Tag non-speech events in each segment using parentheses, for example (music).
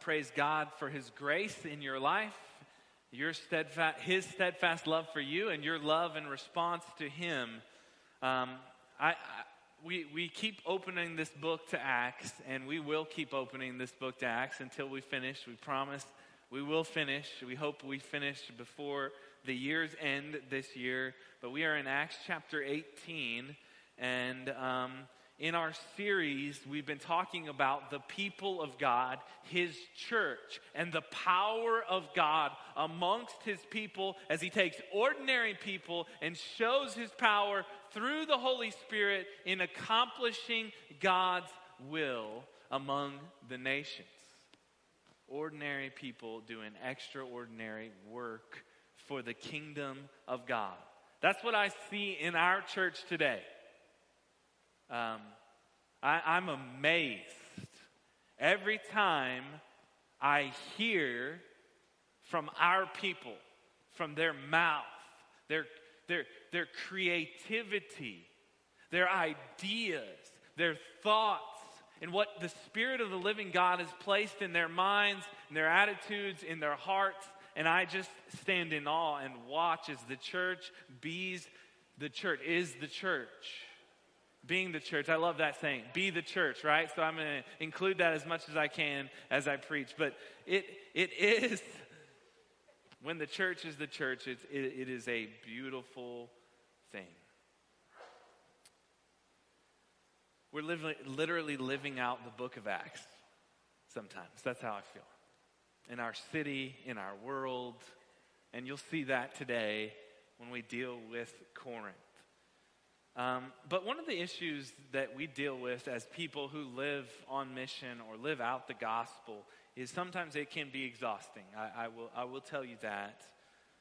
praise God for His grace in your life, your steadfast, His steadfast love for you, and your love and response to Him. Um, I, I, we, we keep opening this book to Acts, and we will keep opening this book to Acts until we finish. We promise we will finish. We hope we finish before the year's end this year. But we are in Acts chapter 18, and um, in our series, we've been talking about the people of God, His church, and the power of God amongst His people as He takes ordinary people and shows His power through the Holy Spirit in accomplishing God's will among the nations. Ordinary people doing extraordinary work for the kingdom of God. That's what I see in our church today. Um, I, I'm amazed every time I hear from our people, from their mouth, their, their, their creativity, their ideas, their thoughts, and what the Spirit of the living God has placed in their minds, in their attitudes, in their hearts. And I just stand in awe and watch as the church bees the church, is the church being the church. I love that saying, be the church, right? So I'm going to include that as much as I can as I preach. But it, it is, when the church is the church, it, it is a beautiful thing. We're living, literally living out the book of Acts sometimes. That's how I feel. In our city, in our world. And you'll see that today when we deal with Corinth. Um, but one of the issues that we deal with as people who live on mission or live out the gospel is sometimes it can be exhausting. I, I will, I will tell you that.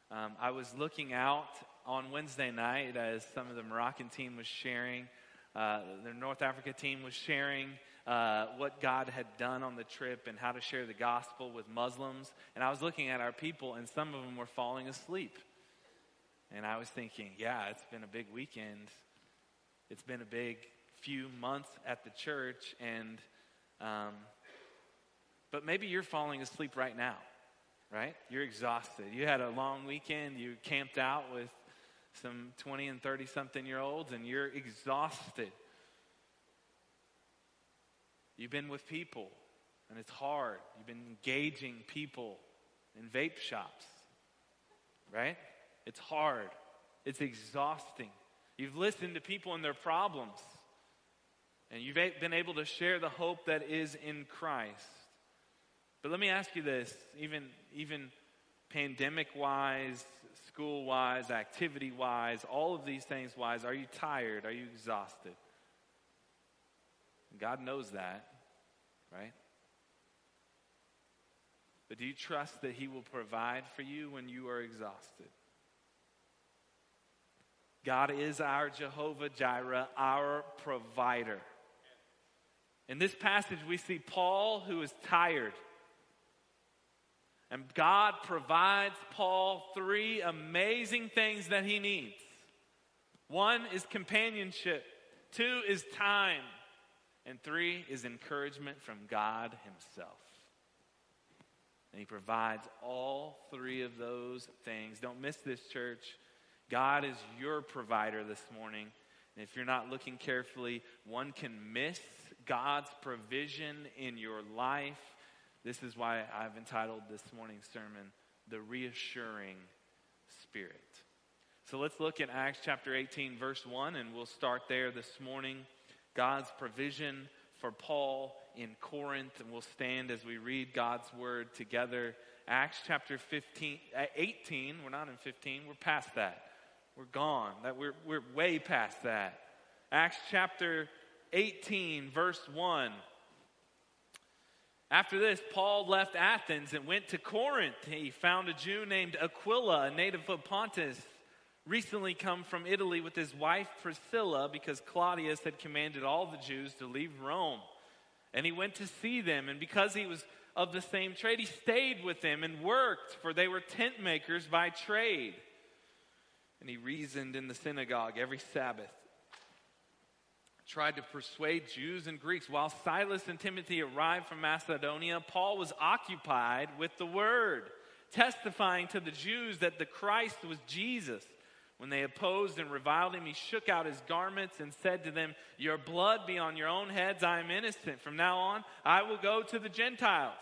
Um, I was looking out on Wednesday night as some of the Moroccan team was sharing, uh, the North Africa team was sharing uh, what God had done on the trip and how to share the gospel with Muslims. And I was looking at our people, and some of them were falling asleep. And I was thinking, yeah, it's been a big weekend it's been a big few months at the church, and um, but maybe you're falling asleep right now, right? You're exhausted. You had a long weekend. You camped out with some 20 and 30 something year olds, and you're exhausted. You've been with people, and it's hard. You've been engaging people in vape shops, right? It's hard. It's exhausting. You've listened to people and their problems. And you've been able to share the hope that is in Christ. But let me ask you this even, even pandemic wise, school wise, activity wise, all of these things wise, are you tired? Are you exhausted? God knows that, right? But do you trust that He will provide for you when you are exhausted? God is our Jehovah Jireh, our provider. In this passage, we see Paul who is tired. And God provides Paul three amazing things that he needs one is companionship, two is time, and three is encouragement from God Himself. And He provides all three of those things. Don't miss this, church. God is your provider this morning. And if you're not looking carefully, one can miss God's provision in your life. This is why I've entitled this morning's sermon, The Reassuring Spirit. So let's look at Acts chapter 18, verse 1, and we'll start there this morning. God's provision for Paul in Corinth, and we'll stand as we read God's word together. Acts chapter 15, uh, 18, we're not in 15, we're past that. We're gone. That we're, we're way past that. Acts chapter 18, verse 1. After this, Paul left Athens and went to Corinth. He found a Jew named Aquila, a native of Pontus, recently come from Italy with his wife Priscilla because Claudius had commanded all the Jews to leave Rome. And he went to see them, and because he was of the same trade, he stayed with them and worked, for they were tent makers by trade and he reasoned in the synagogue every Sabbath, tried to persuade Jews and Greeks. While Silas and Timothy arrived from Macedonia, Paul was occupied with the word, testifying to the Jews that the Christ was Jesus. When they opposed and reviled him, he shook out his garments and said to them, Your blood be on your own heads. I am innocent. From now on, I will go to the Gentiles.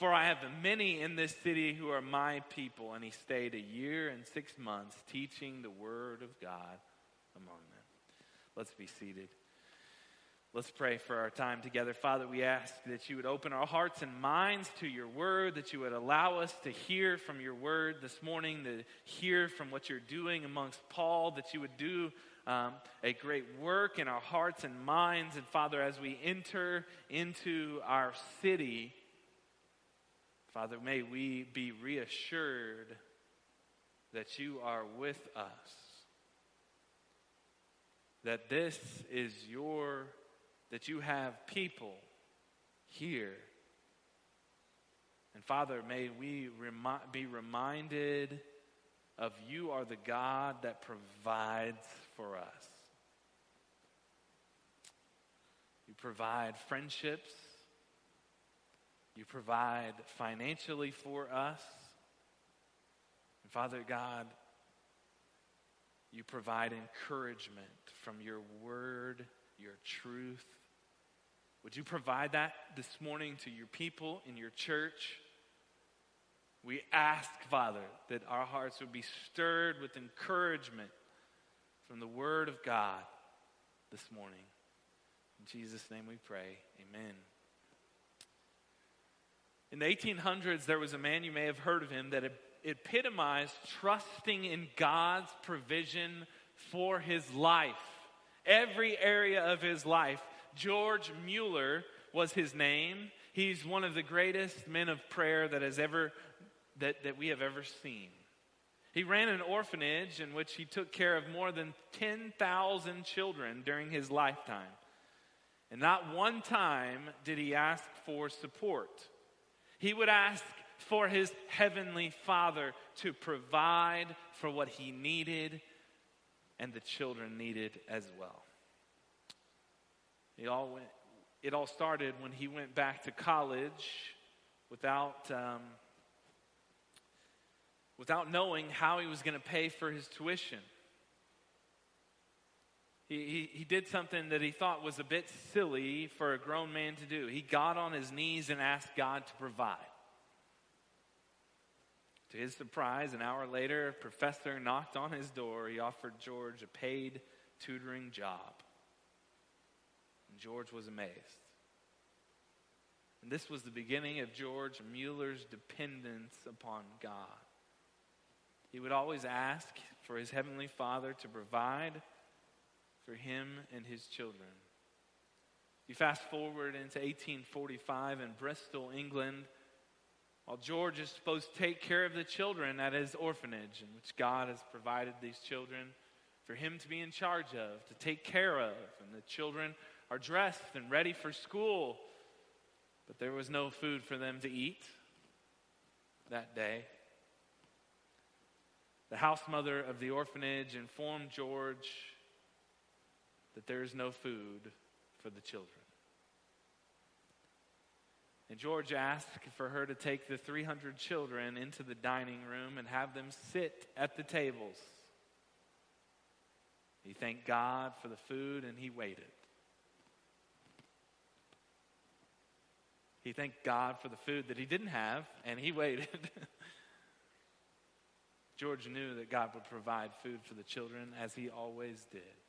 For I have many in this city who are my people. And he stayed a year and six months teaching the word of God among them. Let's be seated. Let's pray for our time together. Father, we ask that you would open our hearts and minds to your word, that you would allow us to hear from your word this morning, to hear from what you're doing amongst Paul, that you would do um, a great work in our hearts and minds. And Father, as we enter into our city, Father, may we be reassured that you are with us. That this is your, that you have people here. And Father, may we remi- be reminded of you are the God that provides for us. You provide friendships you provide financially for us. And Father God, you provide encouragement from your word, your truth. Would you provide that this morning to your people in your church? We ask, Father, that our hearts would be stirred with encouragement from the Word of God this morning. In Jesus' name we pray. Amen. In the 1800s, there was a man, you may have heard of him, that epitomized trusting in God's provision for his life. Every area of his life. George Mueller was his name. He's one of the greatest men of prayer that has ever that, that we have ever seen. He ran an orphanage in which he took care of more than 10,000 children during his lifetime. And not one time did he ask for support. He would ask for his heavenly Father to provide for what he needed and the children needed as well. It all, went, it all started when he went back to college without, um, without knowing how he was going to pay for his tuition. He, he, he did something that he thought was a bit silly for a grown man to do. He got on his knees and asked God to provide. To his surprise, an hour later, a professor knocked on his door. He offered George a paid tutoring job. And George was amazed. And this was the beginning of George Mueller's dependence upon God. He would always ask for his heavenly Father to provide for him and his children. You fast forward into 1845 in Bristol, England, while George is supposed to take care of the children at his orphanage, in which God has provided these children for him to be in charge of, to take care of. And the children are dressed and ready for school, but there was no food for them to eat that day. The house mother of the orphanage informed George that there is no food for the children. And George asked for her to take the 300 children into the dining room and have them sit at the tables. He thanked God for the food and he waited. He thanked God for the food that he didn't have and he waited. (laughs) George knew that God would provide food for the children as he always did.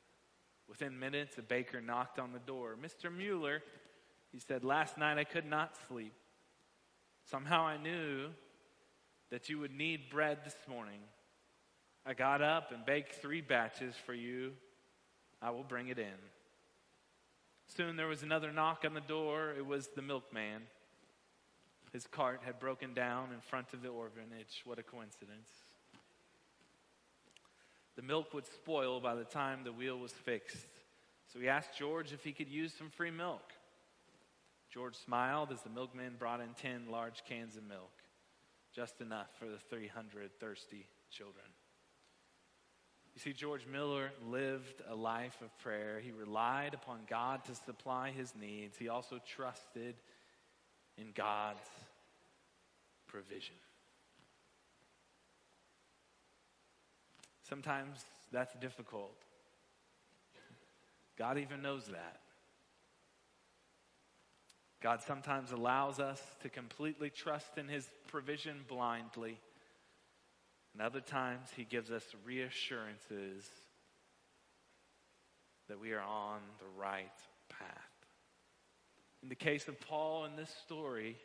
Within minutes, a baker knocked on the door. Mr. Mueller, he said, Last night I could not sleep. Somehow I knew that you would need bread this morning. I got up and baked three batches for you. I will bring it in. Soon there was another knock on the door. It was the milkman. His cart had broken down in front of the orphanage. What a coincidence. The milk would spoil by the time the wheel was fixed. So he asked George if he could use some free milk. George smiled as the milkman brought in 10 large cans of milk, just enough for the 300 thirsty children. You see, George Miller lived a life of prayer. He relied upon God to supply his needs. He also trusted in God's provision. Sometimes that's difficult. God even knows that. God sometimes allows us to completely trust in His provision blindly. And other times, He gives us reassurances that we are on the right path. In the case of Paul in this story,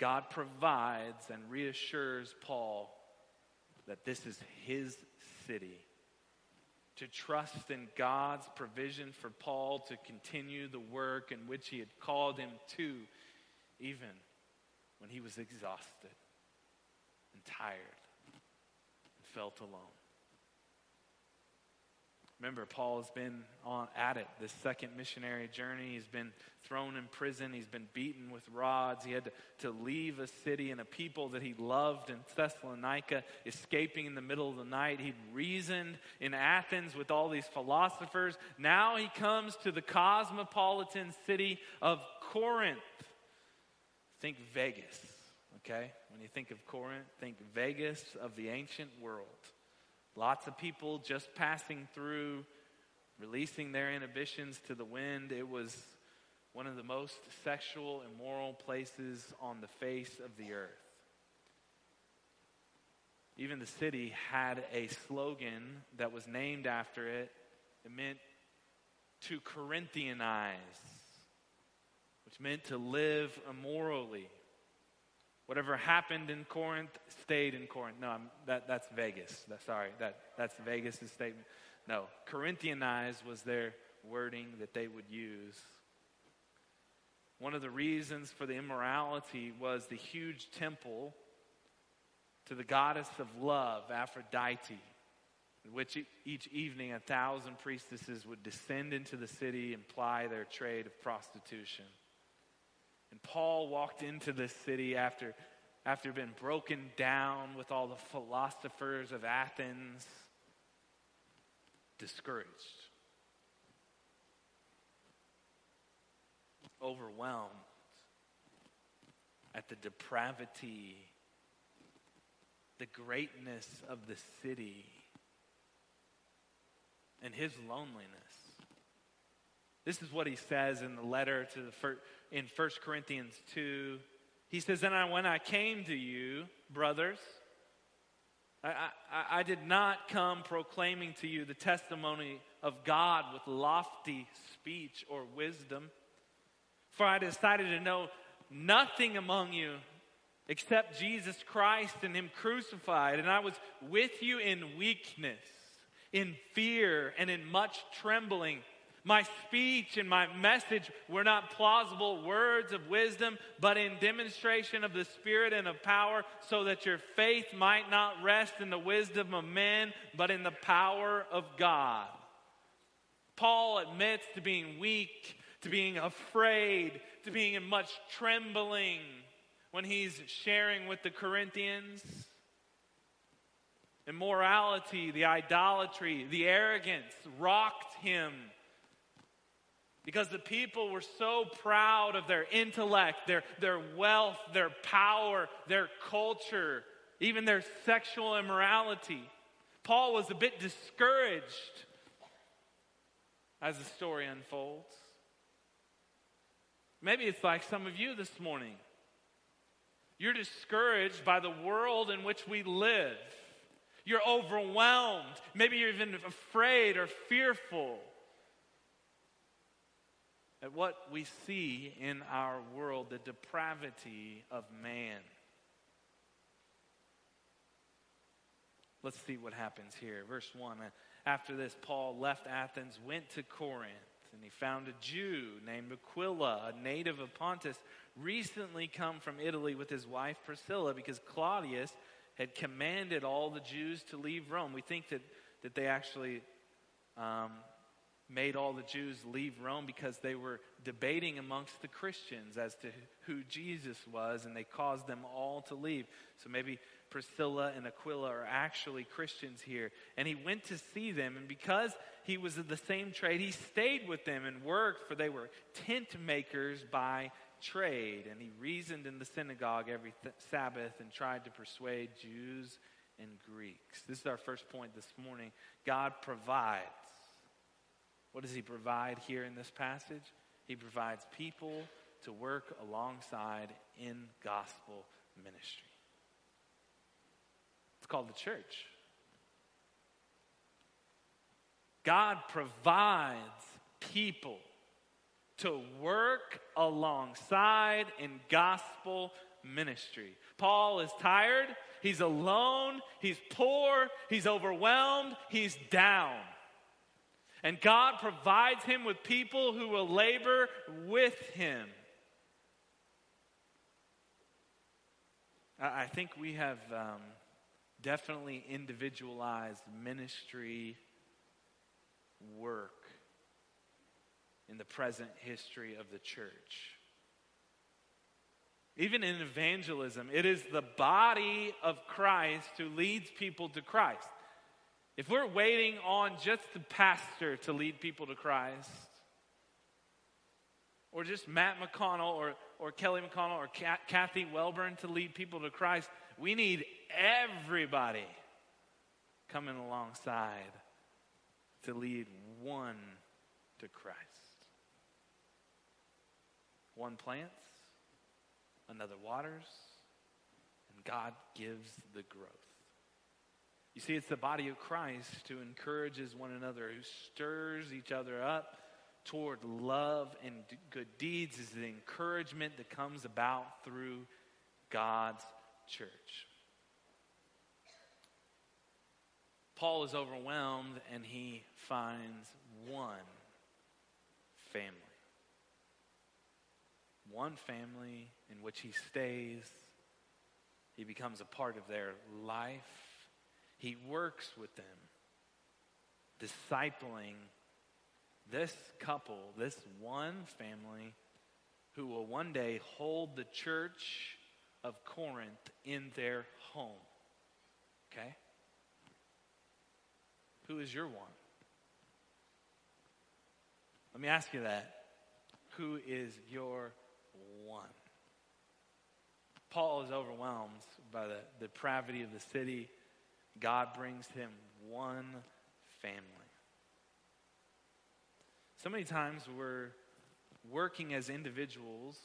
God provides and reassures Paul that this is his city. To trust in God's provision for Paul to continue the work in which he had called him to, even when he was exhausted and tired and felt alone. Remember, Paul has been on, at it this second missionary journey. He's been thrown in prison. He's been beaten with rods. He had to, to leave a city and a people that he loved in Thessalonica, escaping in the middle of the night. He'd reasoned in Athens with all these philosophers. Now he comes to the cosmopolitan city of Corinth. Think Vegas, okay? When you think of Corinth, think Vegas of the ancient world. Lots of people just passing through, releasing their inhibitions to the wind. It was one of the most sexual, immoral places on the face of the earth. Even the city had a slogan that was named after it. It meant to Corinthianize, which meant to live immorally. Whatever happened in Corinth stayed in Corinth. No, I'm, that, that's Vegas. That, sorry, that, that's Vegas' statement. No, Corinthianize was their wording that they would use. One of the reasons for the immorality was the huge temple to the goddess of love, Aphrodite, in which each evening a thousand priestesses would descend into the city and ply their trade of prostitution. And Paul walked into this city after, after being broken down with all the philosophers of Athens, discouraged, overwhelmed at the depravity, the greatness of the city, and his loneliness. This is what he says in the letter to the in 1 Corinthians 2. He says, And when I came to you, brothers, I, I, I did not come proclaiming to you the testimony of God with lofty speech or wisdom, for I decided to know nothing among you except Jesus Christ and Him crucified. And I was with you in weakness, in fear, and in much trembling. My speech and my message were not plausible words of wisdom, but in demonstration of the Spirit and of power, so that your faith might not rest in the wisdom of men, but in the power of God. Paul admits to being weak, to being afraid, to being in much trembling when he's sharing with the Corinthians. Immorality, the idolatry, the arrogance rocked him because the people were so proud of their intellect, their, their wealth, their power, their culture, even their sexual immorality. Paul was a bit discouraged as the story unfolds. Maybe it's like some of you this morning. You're discouraged by the world in which we live. You're overwhelmed. Maybe you're even afraid or fearful at what we see in our world, the depravity of man. Let's see what happens here. Verse 1 After this, Paul left Athens, went to Corinth. And he found a Jew named Aquila, a native of Pontus, recently come from Italy with his wife Priscilla because Claudius had commanded all the Jews to leave Rome. We think that, that they actually um, made all the Jews leave Rome because they were debating amongst the Christians as to who Jesus was, and they caused them all to leave. So maybe Priscilla and Aquila are actually Christians here. And he went to see them, and because he was of the same trade, he stayed with them and worked, for they were tent makers by trade. And he reasoned in the synagogue every th- Sabbath and tried to persuade Jews and Greeks. This is our first point this morning. God provides. What does he provide here in this passage? He provides people to work alongside in gospel ministry. It's called the church. God provides people to work alongside in gospel ministry. Paul is tired, he's alone, he's poor, he's overwhelmed, he's down. And God provides him with people who will labor with him. I think we have um, definitely individualized ministry work in the present history of the church. Even in evangelism, it is the body of Christ who leads people to Christ. If we're waiting on just the pastor to lead people to Christ, or just Matt McConnell or, or Kelly McConnell or Kathy Welburn to lead people to Christ, we need everybody coming alongside to lead one to Christ. One plants, another waters, and God gives the growth. You see, it's the body of Christ who encourages one another, who stirs each other up toward love and good deeds, is the encouragement that comes about through God's church. Paul is overwhelmed and he finds one family. One family in which he stays. He becomes a part of their life. He works with them, discipling this couple, this one family, who will one day hold the church of Corinth in their home. Okay? Who is your one? Let me ask you that. Who is your one? Paul is overwhelmed by the depravity of the city. God brings him one family. So many times we're working as individuals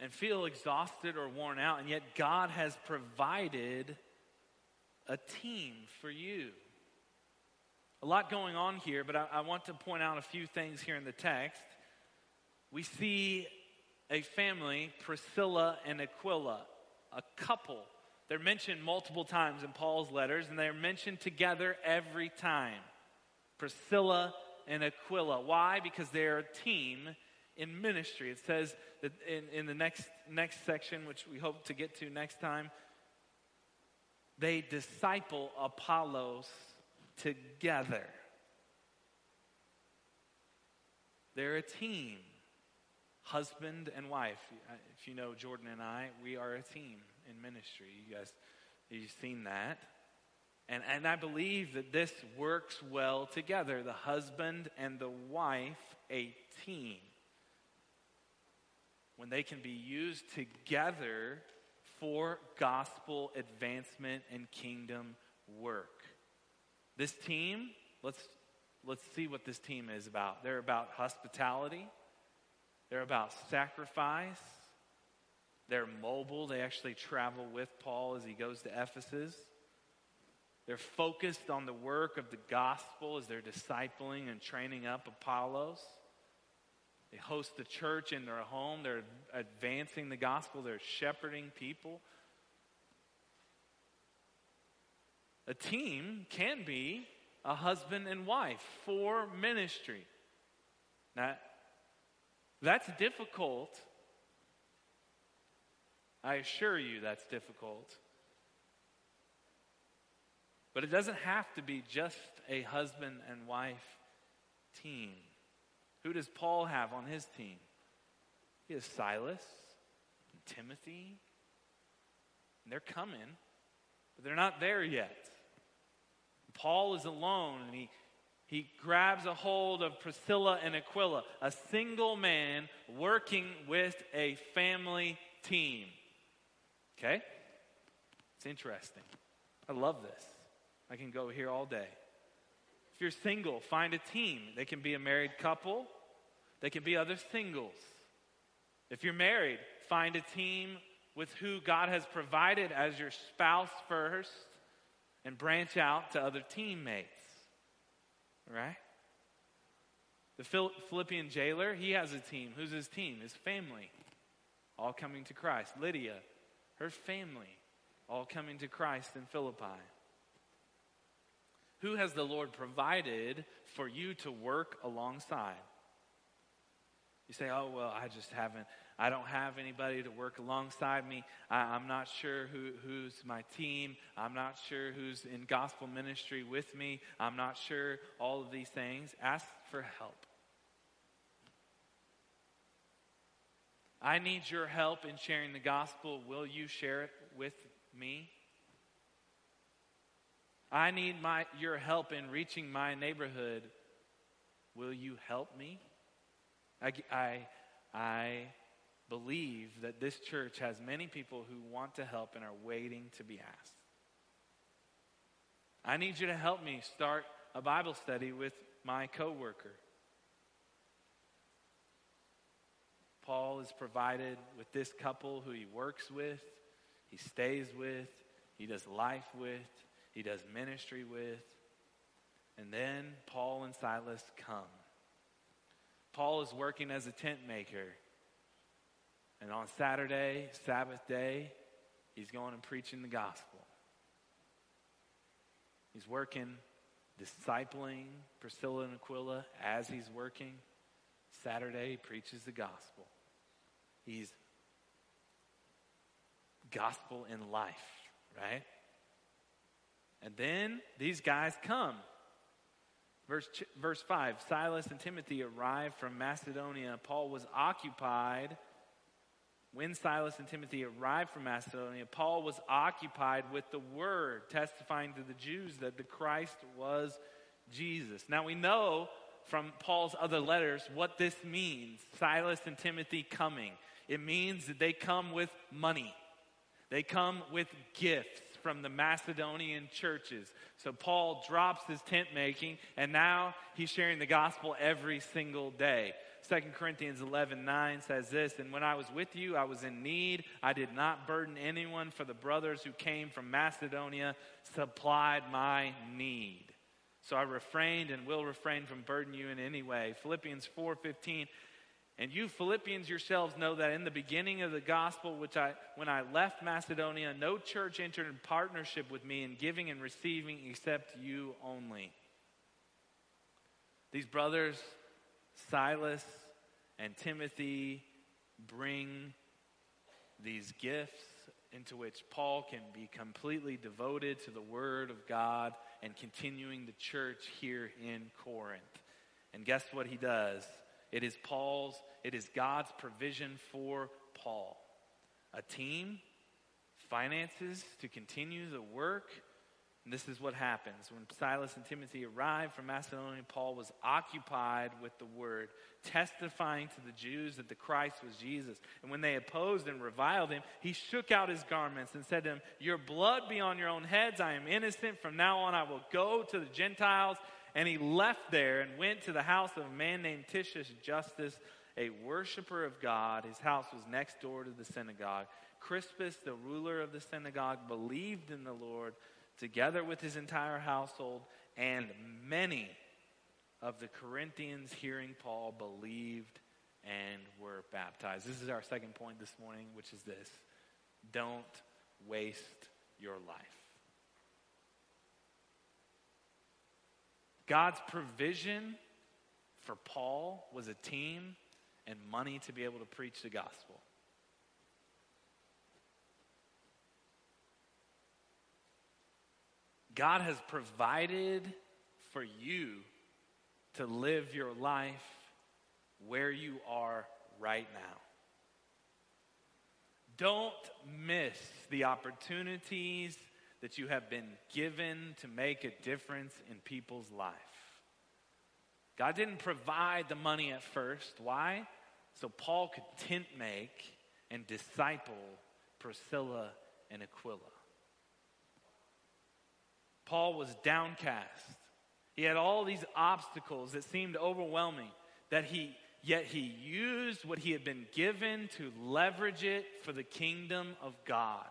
and feel exhausted or worn out, and yet God has provided a team for you. A lot going on here, but I, I, want to point out a few things here in the text. We see a family, Priscilla and Aquila, a couple. They're mentioned multiple times in Paul's letters, and they're mentioned together every time. Priscilla and Aquila. Why? Because they're a team in ministry. It says that in, in the next, next section, which we hope to get to next time, they disciple Apollos together. They're a team, husband and wife. Uh, if you know Jordan and I, we are a team in ministry. You guys, you've seen that. And, and I believe that this works well together the husband and the wife, a team. When they can be used together for gospel advancement and kingdom work. This team, let's, let's see what this team is about. They're about hospitality, they're about sacrifice, they're mobile. They actually travel with Paul as he goes to Ephesus. They're focused on the work of the gospel as they're discipling and training up Apollos. They host the church in their home. They're advancing the gospel. They're shepherding people. A team can be a husband and wife for ministry. Now, that's difficult. I assure you that's difficult. But it doesn't have to be just a husband and wife team. Who does Paul have on his team? He has Silas and Timothy. And they're coming, but they're not there yet. Paul is alone and he, he grabs a hold of Priscilla and Aquila, a single man working with a family team. Okay? It's interesting. I love this. I can go here all day. If you're single, find a team. They can be a married couple, they can be other singles. If you're married, find a team with who God has provided as your spouse first and branch out to other teammates. Right? The Philippian jailer, he has a team. Who's his team? His family, all coming to Christ. Lydia, her family, all coming to Christ in Philippi. Who has the Lord provided for you to work alongside? You say, oh, well, I just haven't, I don't have anybody to work alongside me. I, am not sure who, who's my team. I'm not sure who's in gospel ministry with me. I'm not sure all of these things. Ask for help. I need your help in sharing the gospel. Will you share it with me? I need my, your help in reaching my neighborhood. Will you help me? I, I, I believe that this church has many people who want to help and are waiting to be asked. I need you to help me start a Bible study with my coworker. Paul is provided with this couple who he works with, he stays with, he does life with, he does ministry with. And then Paul and Silas come. Paul is working as a tent maker. And on Saturday, Sabbath day, he's going and preaching the gospel. He's working, discipling Priscilla and Aquila as he's working. Saturday, he preaches the gospel. He's gospel in life, right? And then these guys come. Verse, verse 5 Silas and Timothy arrived from Macedonia. Paul was occupied. When Silas and Timothy arrived from Macedonia, Paul was occupied with the word, testifying to the Jews that the Christ was Jesus. Now we know from Paul's other letters what this means Silas and Timothy coming. It means that they come with money, they come with gifts from the Macedonian churches. So Paul drops his tent making and now he's sharing the gospel every single day. 2 Corinthians 11 9 says this, And when I was with you, I was in need. I did not burden anyone, for the brothers who came from Macedonia supplied my need. So I refrained and will refrain from burdening you in any way. Philippians 4 15 and you Philippians yourselves know that in the beginning of the gospel, which I, when I left Macedonia, no church entered in partnership with me in giving and receiving except you only. These brothers, Silas and Timothy, bring these gifts into which Paul can be completely devoted to the Word of God and continuing the church here in Corinth. And guess what he does? It is Paul's, it is God's provision for Paul. A team, finances to continue the work. And this is what happens. When Silas and Timothy arrived from Macedonia, Paul was occupied with the word, testifying to the Jews that the Christ was Jesus. And when they opposed and reviled him, he shook out his garments and said to them, Your blood be on your own heads. I am innocent. From now on, I will go to the Gentiles and he left there and went to the house of a man named Titius Justus, a worshiper of God. His house was next door to the synagogue. Crispus, the ruler of the synagogue, believed in the Lord together with his entire household, and many of the Corinthians hearing Paul believed and were baptized. This is our second point this morning, which is this don't waste your life. God's provision for Paul was a team and money to be able to preach the gospel. God has provided for you to live your life where you are right now. Don't miss the opportunities that you have been given to make a difference in people's life. God didn't provide the money at first. Why? So Paul could tent make and disciple Priscilla and Aquila. Paul was downcast. He had all these obstacles that seemed overwhelming, that he yet he used what he had been given to leverage it for the kingdom of God.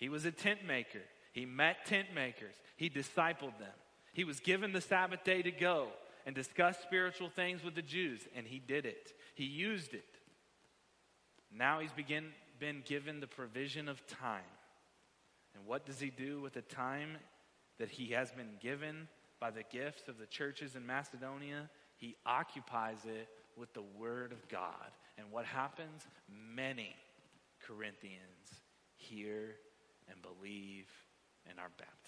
He was a tent maker. He met tent makers. He discipled them. He was given the Sabbath day to go and discuss spiritual things with the Jews, and he did it. He used it. Now he's begin, been given the provision of time. And what does he do with the time that he has been given by the gifts of the churches in Macedonia? He occupies it with the Word of God. And what happens? Many Corinthians hear and believe and are baptized.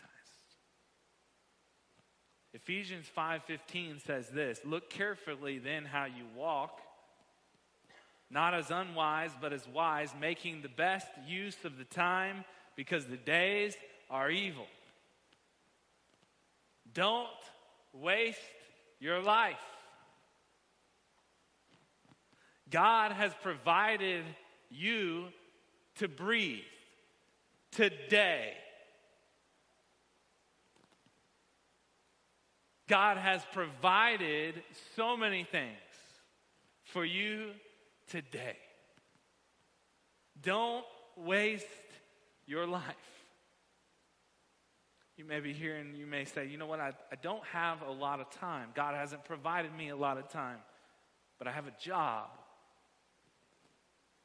Ephesians 5:15 says this, "Look carefully then how you walk, not as unwise but as wise, making the best use of the time because the days are evil." Don't waste your life. God has provided you to breathe today. God has provided so many things for you today. Don't waste your life. You may be here and you may say, you know what, I, I don't have a lot of time. God hasn't provided me a lot of time, but I have a job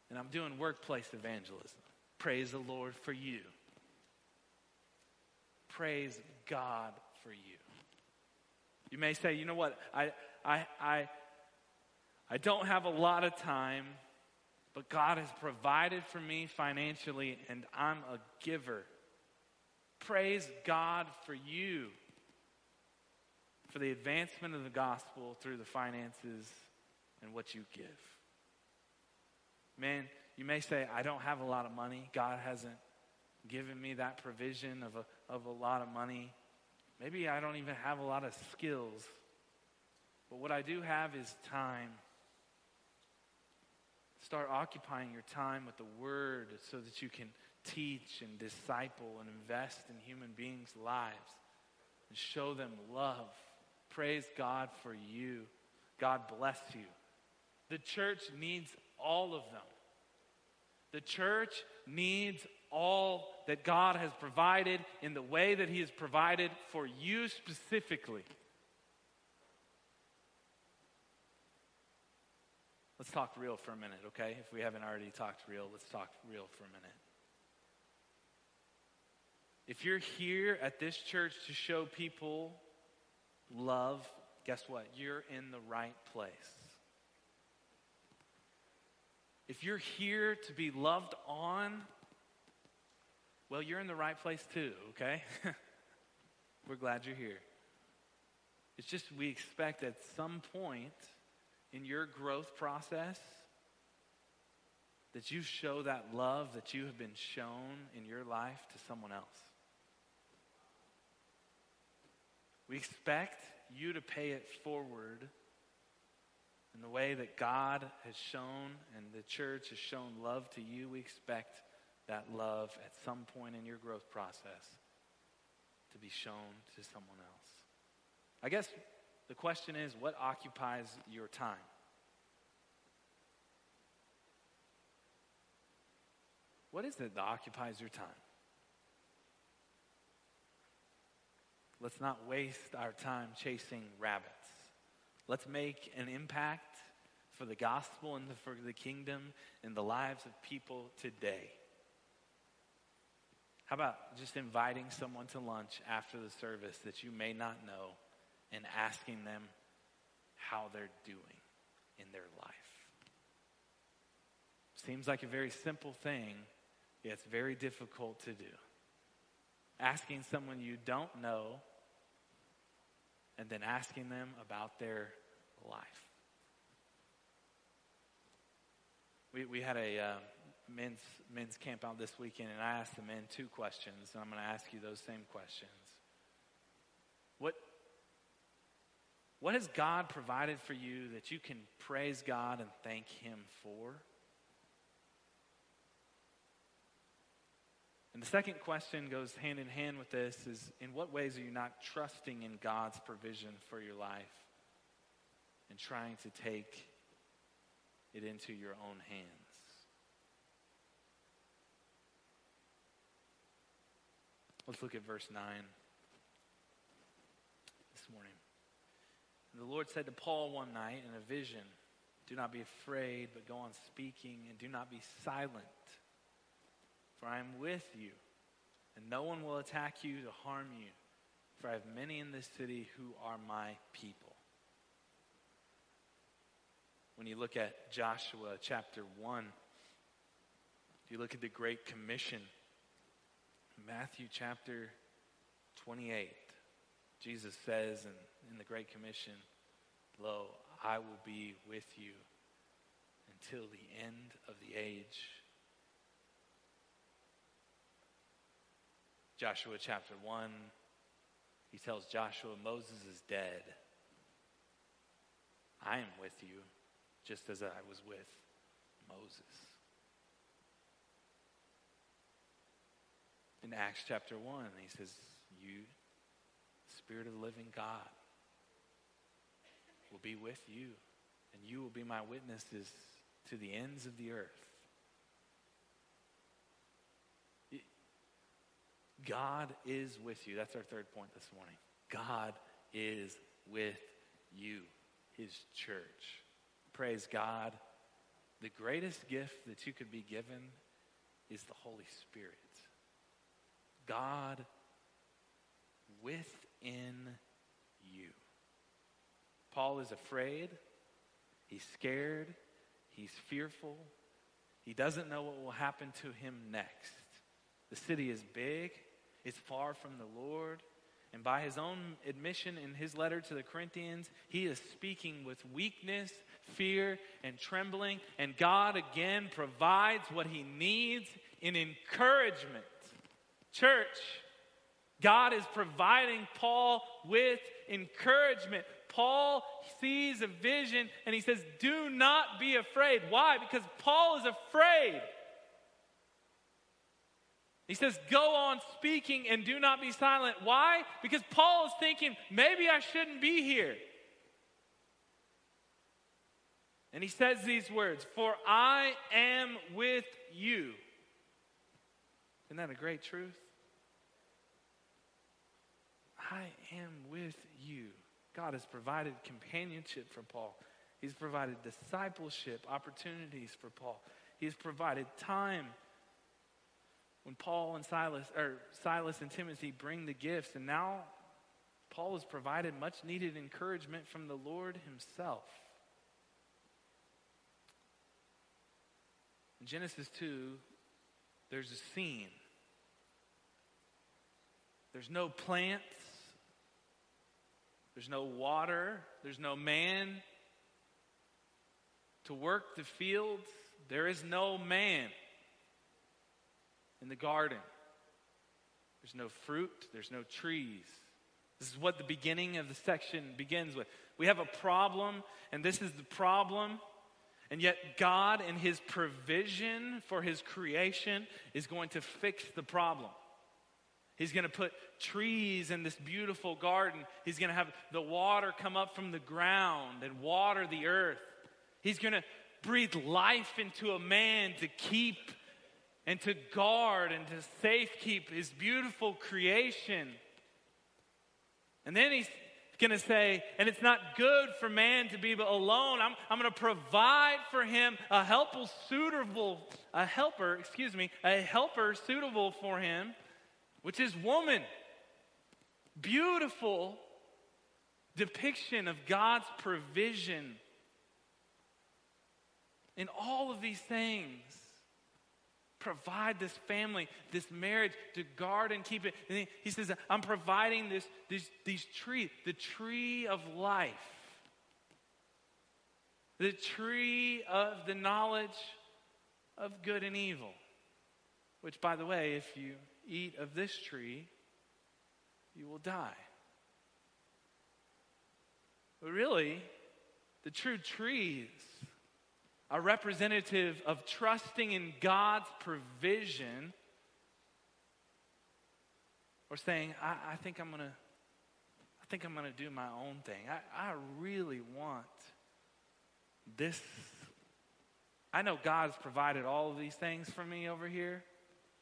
and I'm doing workplace evangelism. Praise the Lord for you. Praise God for you. You may say, you know what, I, I, I, I don't have a lot of time, but God has provided for me financially, and I'm a giver. Praise God for you, for the advancement of the gospel through the finances and what you give. Man, you may say, I don't have a lot of money. God hasn't given me that provision of a, of a lot of money. Maybe I don't even have a lot of skills. But what I do have is time. Start occupying your time with the Word so that you can teach and disciple and invest in human beings' lives and show them love. Praise God for you. God bless you. The church needs all of them. The church needs all that God has provided in the way that He has provided for you specifically. Let's talk real for a minute, okay? If we haven't already talked real, let's talk real for a minute. If you're here at this church to show people love, guess what? You're in the right place. If you're here to be loved on, well, you're in the right place too, okay? (laughs) We're glad you're here. It's just we expect at some point in your growth process that you show that love that you have been shown in your life to someone else. We expect you to pay it forward in the way that God has shown and the church has shown love to you, we expect that love at some point in your growth process to be shown to someone else. I guess the question is what occupies your time? What is it that occupies your time? Let's not waste our time chasing rabbits. Let's make an impact for the gospel and for the kingdom in the lives of people today. How about just inviting someone to lunch after the service that you may not know and asking them how they're doing in their life. Seems like a very simple thing, yet it's very difficult to do. Asking someone you don't know and then asking them about their life. We, we had a uh, men's, men's camp out this weekend, and I asked the men two questions, and I'm going to ask you those same questions. What, what has God provided for you that you can praise God and thank Him for? And the second question goes hand in hand with this is in what ways are you not trusting in God's provision for your life and trying to take it into your own hands? Let's look at verse 9 this morning. And the Lord said to Paul one night in a vision, Do not be afraid, but go on speaking, and do not be silent for I am with you, and no one will attack you to harm you, for I have many in this city who are my people. When you look at Joshua chapter 1, you look at the Great Commission, Matthew chapter 28, Jesus says in, in the Great Commission, Lo, I will be with you until the end of the age. Joshua chapter 1, he tells Joshua, Moses is dead. I am with you, just as I was with Moses. In Acts chapter 1, he says, You, Spirit of the living God, will be with you, and you will be my witnesses to the ends of the earth. God is with you. That's our third point this morning. God is with you, his church. Praise God. The greatest gift that you could be given is the Holy Spirit. God within you. Paul is afraid. He's scared. He's fearful. He doesn't know what will happen to him next. The city is big is far from the Lord. And by his own admission in his letter to the Corinthians, he is speaking with weakness, fear, and trembling. And God again provides what he needs in encouragement. Church, God is providing Paul with encouragement. Paul sees a vision and he says, Do not be afraid. Why? Because Paul is afraid. He says, Go on speaking and do not be silent. Why? Because Paul is thinking, maybe I shouldn't be here. And he says these words For I am with you. Isn't that a great truth? I am with you. God has provided companionship for Paul. He's provided discipleship opportunities for Paul. He's provided time when Paul and Silas, or Silas and Timothy bring the gifts, and now Paul has provided much needed encouragement from the Lord himself. In Genesis 2, there's a scene. There's no plants, there's no water, there's no man to work the fields, there is no man in the garden. There's no fruit, there's no trees. This is what the beginning of the section begins with. We have a problem, and this is the problem. And yet, God, in His provision for His creation, is going to fix the problem. He's going to put trees in this beautiful garden. He's going to have the water come up from the ground and water the earth. He's going to breathe life into a man to keep and to guard and to safekeep his beautiful creation. And then he's going to say, and it's not good for man to be alone. I'm, I'm going to provide for him a helper suitable, a helper, excuse me, a helper suitable for him, which is woman. Beautiful, depiction of God's provision in all of these things. Provide this family, this marriage to guard and keep it. And he, he says, I'm providing this, this, these tree, the tree of life, the tree of the knowledge of good and evil. Which, by the way, if you eat of this tree, you will die. But really, the true trees are representative of trusting in God's provision or saying, I, I think I'm gonna I think I'm gonna do my own thing. I, I really want this. I know God's provided all of these things for me over here,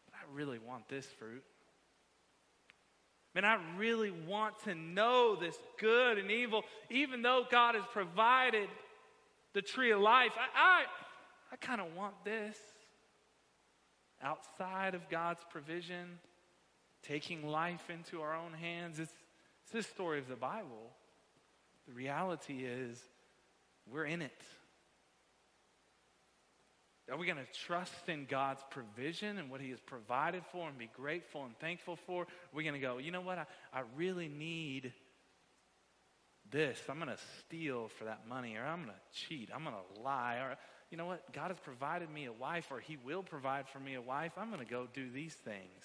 but I really want this fruit. Man, I really want to know this good and evil, even though God has provided the tree of life. I, I, I kind of want this. Outside of God's provision, taking life into our own hands. It's, it's this story of the Bible. The reality is, we're in it. Are we going to trust in God's provision and what He has provided for and be grateful and thankful for? Are we going to go, you know what? I, I really need this. I'm going to steal for that money, or I'm going to cheat. I'm going to lie. Or, you know what? God has provided me a wife, or He will provide for me a wife. I'm going to go do these things.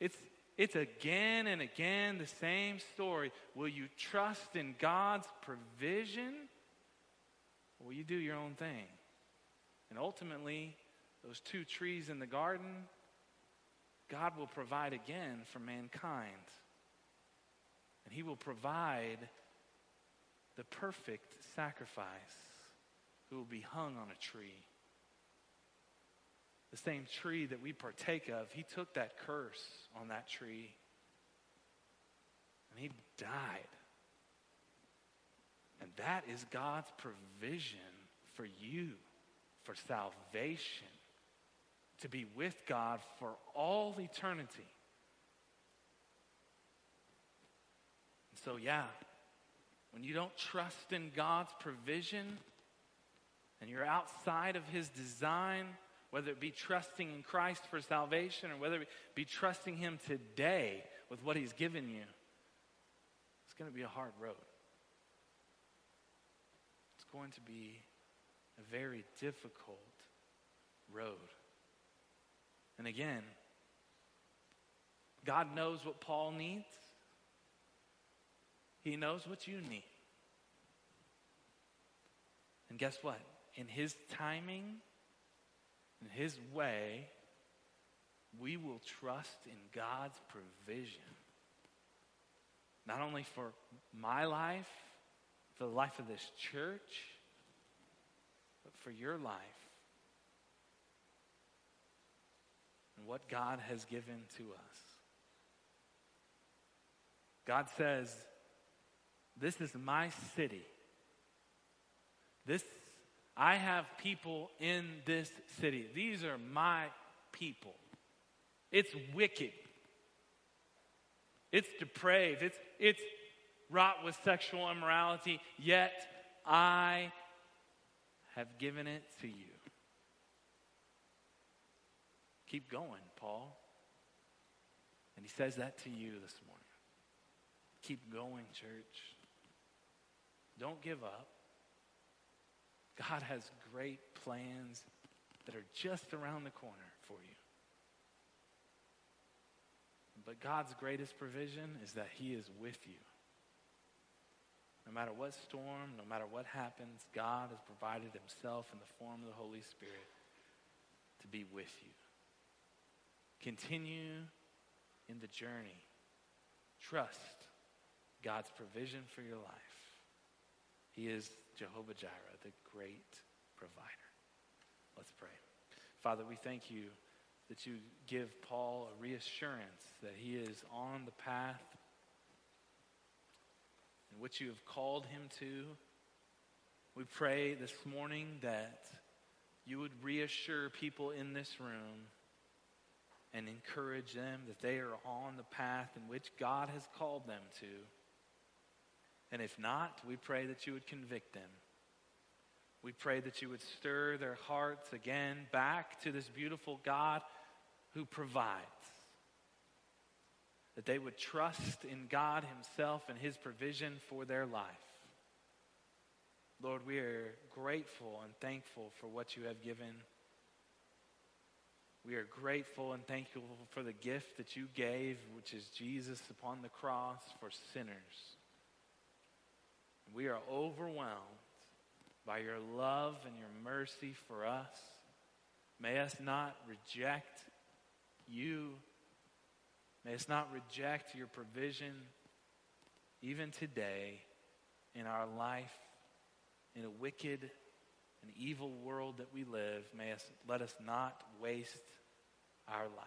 It's, it's again and again the same story. Will you trust in God's provision, or will you do your own thing? And ultimately, those two trees in the garden, God will provide again for mankind. And He will provide the perfect sacrifice who will be hung on a tree. The same tree that we partake of, He took that curse on that tree and He died. And that is God's provision for you for salvation, to be with God for all eternity. So, yeah, when you don't trust in God's provision and you're outside of His design, whether it be trusting in Christ for salvation or whether it be trusting Him today with what He's given you, it's going to be a hard road. It's going to be a very difficult road. And again, God knows what Paul needs. He knows what you need. And guess what? In his timing, in his way, we will trust in God's provision. Not only for my life, for the life of this church, but for your life and what God has given to us. God says, This is my city. This I have people in this city. These are my people. It's wicked. It's depraved. It's, it's wrought with sexual immorality, yet I have given it to you. Keep going, Paul. And he says that to you this morning. Keep going, church. Don't give up. God has great plans that are just around the corner for you. But God's greatest provision is that He is with you. No matter what storm, no matter what happens, God has provided himself in the form of the Holy Spirit to be with you. Continue in the journey. Trust God's provision for your life. He is Jehovah Jireh, the great provider. Let's pray. Father, we thank you that you give Paul a reassurance that he is on the path and what you have called him to. We pray this morning that you would reassure people in this room and encourage them that they are on the path in which God has called them to. And if not, we pray that you would convict them. We pray that you would stir their hearts again back to this beautiful God who provides. That they would trust in God Himself and His provision for their life. Lord, we are grateful and thankful for what you have given. We are grateful and thankful for the gift that you gave, which is Jesus upon the cross for sinners. We are overwhelmed by your love and your mercy for us. May us not reject you. May us not reject your provision even today in our life, in a wicked and evil world that we live. May us let us not waste our life.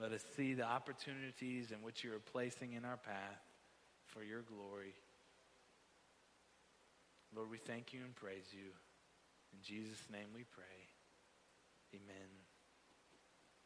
Let us see the opportunities in which you are placing in our path for your glory. Lord, we thank you and praise you. In Jesus' name we pray. Amen.